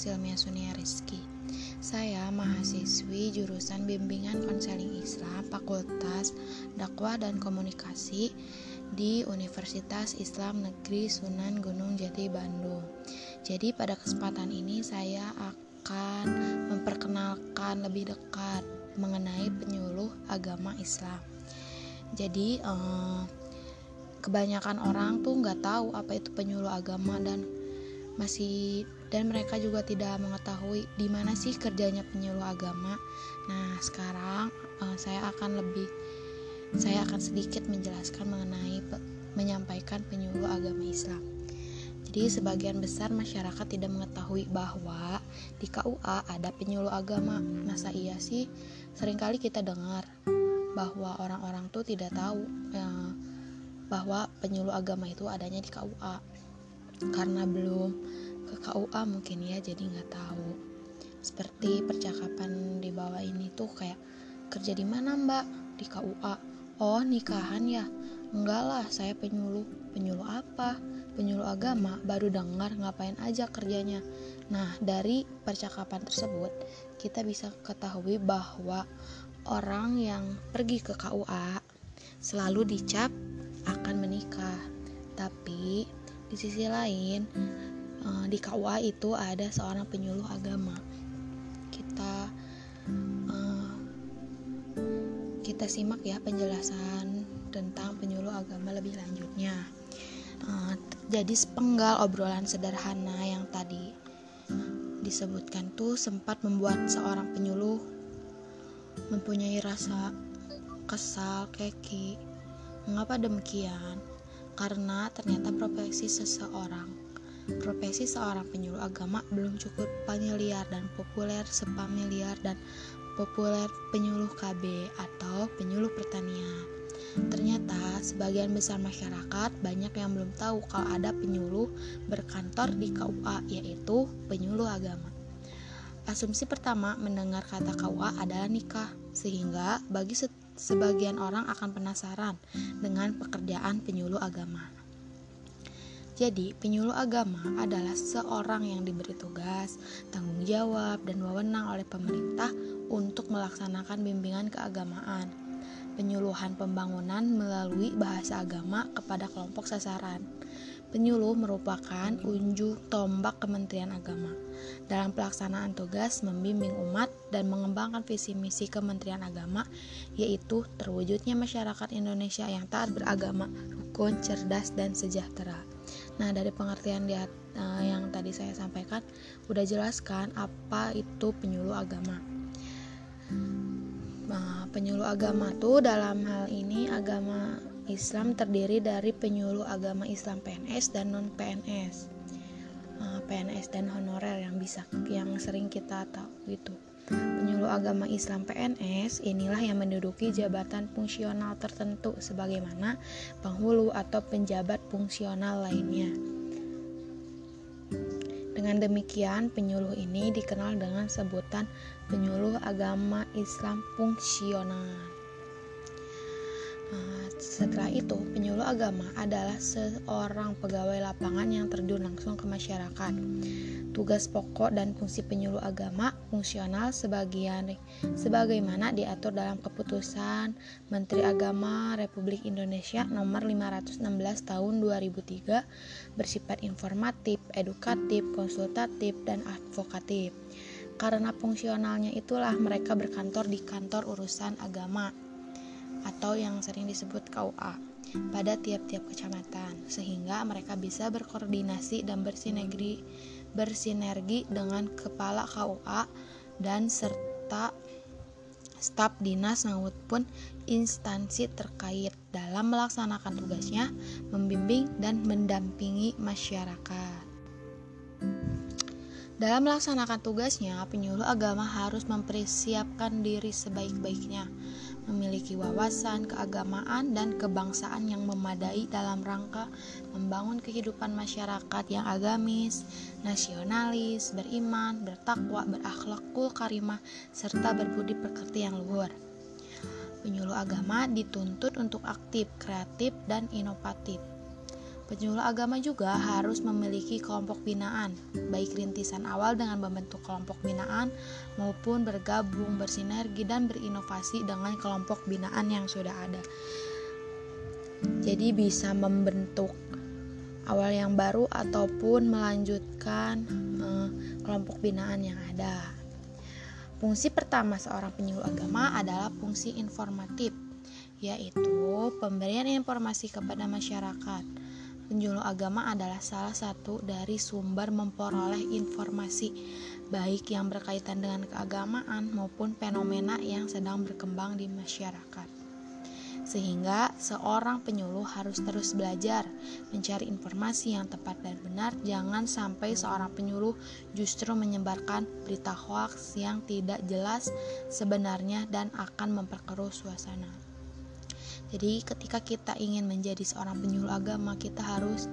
Silmia Sunia Rizky. Saya mahasiswi jurusan Bimbingan Konseling Islam Fakultas Dakwah dan Komunikasi di Universitas Islam Negeri Sunan Gunung Jati Bandung. Jadi pada kesempatan ini saya akan memperkenalkan lebih dekat mengenai penyuluh agama Islam. Jadi eh, kebanyakan orang tuh nggak tahu apa itu penyuluh agama dan masih dan mereka juga tidak mengetahui di mana sih kerjanya penyuluh agama. Nah, sekarang uh, saya akan lebih saya akan sedikit menjelaskan mengenai pe, menyampaikan penyuluh agama Islam. Jadi sebagian besar masyarakat tidak mengetahui bahwa di KUA ada penyuluh agama. Masa iya sih? Seringkali kita dengar bahwa orang-orang tuh tidak tahu ya, bahwa penyuluh agama itu adanya di KUA karena belum KUA mungkin ya jadi nggak tahu. Seperti percakapan di bawah ini tuh kayak kerja di mana mbak? Di KUA oh nikahan ya? Enggak lah saya penyuluh. Penyuluh apa? Penyuluh agama. Baru dengar ngapain aja kerjanya? Nah dari percakapan tersebut kita bisa ketahui bahwa orang yang pergi ke KUA selalu dicap akan menikah. Tapi di sisi lain, eh, di KUA itu ada seorang penyuluh agama. Kita eh, kita simak ya penjelasan tentang penyuluh agama lebih lanjutnya. Eh, jadi sepenggal obrolan sederhana yang tadi disebutkan tuh sempat membuat seorang penyuluh mempunyai rasa kesal, keki. Mengapa demikian? karena ternyata profesi seseorang profesi seorang penyuluh agama belum cukup familiar dan populer sepamiliar dan populer penyuluh KB atau penyuluh pertanian. Ternyata sebagian besar masyarakat banyak yang belum tahu kalau ada penyuluh berkantor di KUA yaitu penyuluh agama. Asumsi pertama mendengar kata KUA adalah nikah, sehingga bagi sebagian orang akan penasaran dengan pekerjaan penyuluh agama. Jadi, penyuluh agama adalah seorang yang diberi tugas, tanggung jawab, dan wewenang oleh pemerintah untuk melaksanakan bimbingan keagamaan, penyuluhan pembangunan melalui bahasa agama kepada kelompok sasaran. Penyuluh merupakan unjuk tombak Kementerian Agama dalam pelaksanaan tugas membimbing umat dan mengembangkan visi misi Kementerian Agama yaitu terwujudnya masyarakat Indonesia yang taat beragama, rukun, cerdas dan sejahtera. Nah, dari pengertian di, uh, yang tadi saya sampaikan udah jelaskan apa itu penyuluh agama. Nah, penyuluh agama tuh dalam hal ini agama Islam terdiri dari penyuluh agama Islam PNS dan non PNS. Eh, PNS dan honorer yang bisa yang sering kita tahu gitu. Penyuluh agama Islam PNS inilah yang menduduki jabatan fungsional tertentu sebagaimana penghulu atau penjabat fungsional lainnya. Dengan demikian, penyuluh ini dikenal dengan sebutan penyuluh agama Islam fungsional. Nah, setelah itu, penyuluh agama adalah seorang pegawai lapangan yang terjun langsung ke masyarakat. Tugas pokok dan fungsi penyuluh agama fungsional sebagian sebagaimana diatur dalam keputusan Menteri Agama Republik Indonesia nomor 516 tahun 2003 bersifat informatif, edukatif, konsultatif, dan advokatif. Karena fungsionalnya itulah mereka berkantor di kantor urusan agama atau yang sering disebut KUA pada tiap-tiap kecamatan sehingga mereka bisa berkoordinasi dan bersinergi bersinergi dengan kepala KUA dan serta staf dinas maupun instansi terkait dalam melaksanakan tugasnya membimbing dan mendampingi masyarakat. Dalam melaksanakan tugasnya, penyuluh agama harus mempersiapkan diri sebaik-baiknya memiliki wawasan keagamaan dan kebangsaan yang memadai dalam rangka membangun kehidupan masyarakat yang agamis, nasionalis, beriman, bertakwa, berakhlakul karimah, serta berbudi pekerti yang luhur. Penyuluh agama dituntut untuk aktif, kreatif, dan inovatif. Penyuluh agama juga harus memiliki kelompok binaan, baik rintisan awal dengan membentuk kelompok binaan maupun bergabung, bersinergi, dan berinovasi dengan kelompok binaan yang sudah ada. Jadi bisa membentuk awal yang baru ataupun melanjutkan eh, kelompok binaan yang ada. Fungsi pertama seorang penyuluh agama adalah fungsi informatif, yaitu pemberian informasi kepada masyarakat Penyuluh agama adalah salah satu dari sumber memperoleh informasi, baik yang berkaitan dengan keagamaan maupun fenomena yang sedang berkembang di masyarakat. Sehingga seorang penyuluh harus terus belajar mencari informasi yang tepat dan benar. Jangan sampai seorang penyuluh justru menyebarkan berita hoaks yang tidak jelas sebenarnya dan akan memperkeruh suasana. Jadi ketika kita ingin menjadi seorang penyuluh agama, kita harus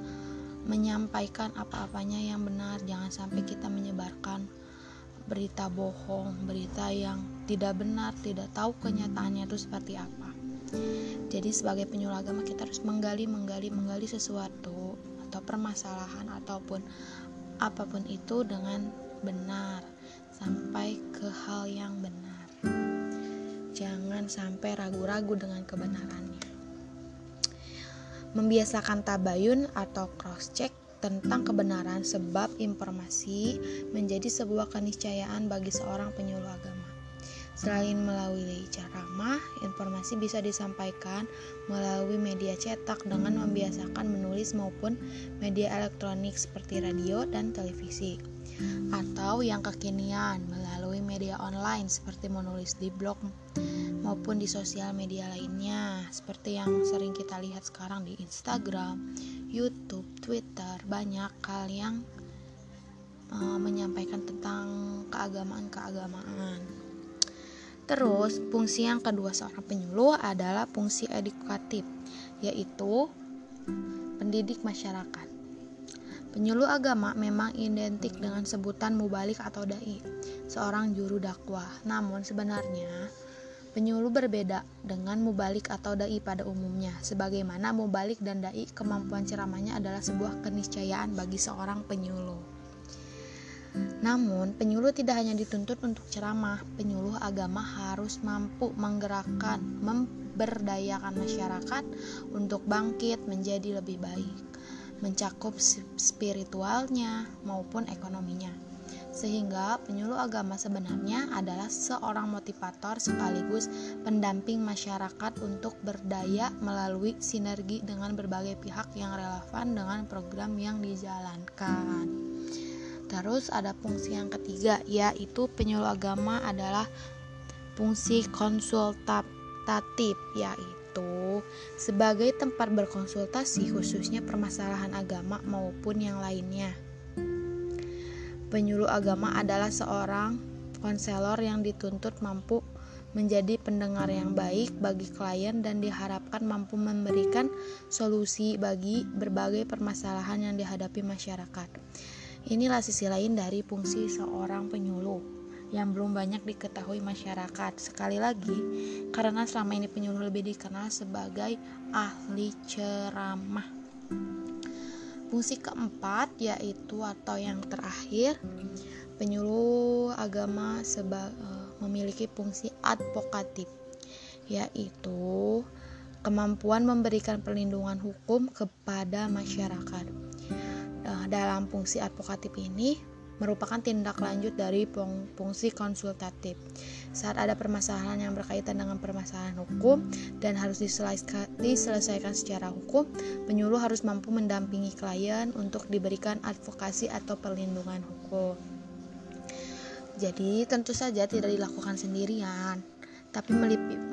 menyampaikan apa-apanya yang benar, jangan sampai kita menyebarkan berita bohong, berita yang tidak benar, tidak tahu kenyataannya itu seperti apa. Jadi sebagai penyuluh agama kita harus menggali, menggali, menggali sesuatu atau permasalahan ataupun apa pun itu dengan benar jangan sampai ragu-ragu dengan kebenarannya. Membiasakan tabayun atau cross-check tentang kebenaran sebab informasi menjadi sebuah keniscayaan bagi seorang penyuluh agama. Selain melalui ceramah, informasi bisa disampaikan melalui media cetak dengan membiasakan menulis maupun media elektronik seperti radio dan televisi atau yang kekinian melalui media online seperti menulis di blog maupun di sosial media lainnya seperti yang sering kita lihat sekarang di Instagram, YouTube, Twitter banyak hal yang uh, menyampaikan tentang keagamaan-keagamaan. Terus, fungsi yang kedua seorang penyuluh adalah fungsi edukatif, yaitu pendidik masyarakat. Penyuluh agama memang identik dengan sebutan mubalik atau dai, seorang juru dakwah. Namun sebenarnya penyuluh berbeda dengan mubalik atau dai pada umumnya. Sebagaimana mubalik dan dai, kemampuan ceramahnya adalah sebuah keniscayaan bagi seorang penyuluh. Namun, penyuluh tidak hanya dituntut untuk ceramah, penyuluh agama harus mampu menggerakkan, memberdayakan masyarakat untuk bangkit menjadi lebih baik mencakup spiritualnya maupun ekonominya. Sehingga penyuluh agama sebenarnya adalah seorang motivator sekaligus pendamping masyarakat untuk berdaya melalui sinergi dengan berbagai pihak yang relevan dengan program yang dijalankan. Terus ada fungsi yang ketiga yaitu penyuluh agama adalah fungsi konsultatif yaitu itu sebagai tempat berkonsultasi khususnya permasalahan agama maupun yang lainnya. Penyuluh agama adalah seorang konselor yang dituntut mampu menjadi pendengar yang baik bagi klien dan diharapkan mampu memberikan solusi bagi berbagai permasalahan yang dihadapi masyarakat. Inilah sisi lain dari fungsi seorang penyuluh yang belum banyak diketahui masyarakat. Sekali lagi, karena selama ini penyuluh lebih dikenal sebagai ahli ceramah. Fungsi keempat yaitu atau yang terakhir, penyuluh agama seba, uh, memiliki fungsi advokatif yaitu kemampuan memberikan perlindungan hukum kepada masyarakat. Uh, dalam fungsi advokatif ini, merupakan tindak lanjut dari fungsi konsultatif. Saat ada permasalahan yang berkaitan dengan permasalahan hukum dan harus diselesaikan secara hukum, penyuluh harus mampu mendampingi klien untuk diberikan advokasi atau perlindungan hukum. Jadi, tentu saja tidak dilakukan sendirian tapi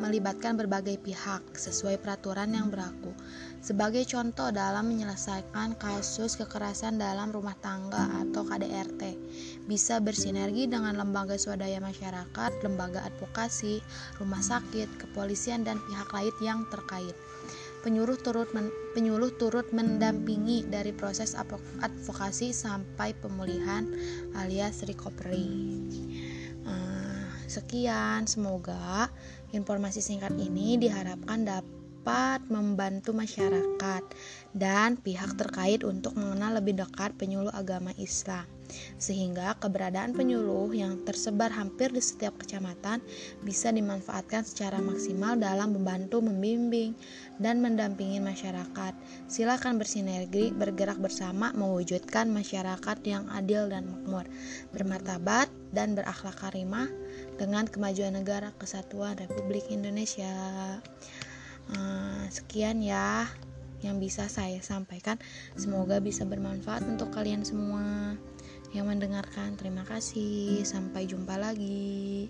melibatkan berbagai pihak sesuai peraturan yang berlaku. Sebagai contoh dalam menyelesaikan kasus kekerasan dalam rumah tangga atau KDRT, bisa bersinergi dengan lembaga swadaya masyarakat, lembaga advokasi, rumah sakit, kepolisian dan pihak lain yang terkait. Penyuluh turut men, penyuluh turut mendampingi dari proses advokasi sampai pemulihan alias recovery. Sekian, semoga informasi singkat ini diharapkan dapat membantu masyarakat dan pihak terkait untuk mengenal lebih dekat penyuluh agama Islam sehingga keberadaan penyuluh yang tersebar hampir di setiap kecamatan bisa dimanfaatkan secara maksimal dalam membantu membimbing dan mendampingi masyarakat. Silakan bersinergi, bergerak bersama mewujudkan masyarakat yang adil dan makmur, bermartabat dan berakhlak karimah dengan kemajuan negara kesatuan Republik Indonesia. Uh, sekian ya yang bisa saya sampaikan. Semoga bisa bermanfaat untuk kalian semua yang mendengarkan. Terima kasih, sampai jumpa lagi.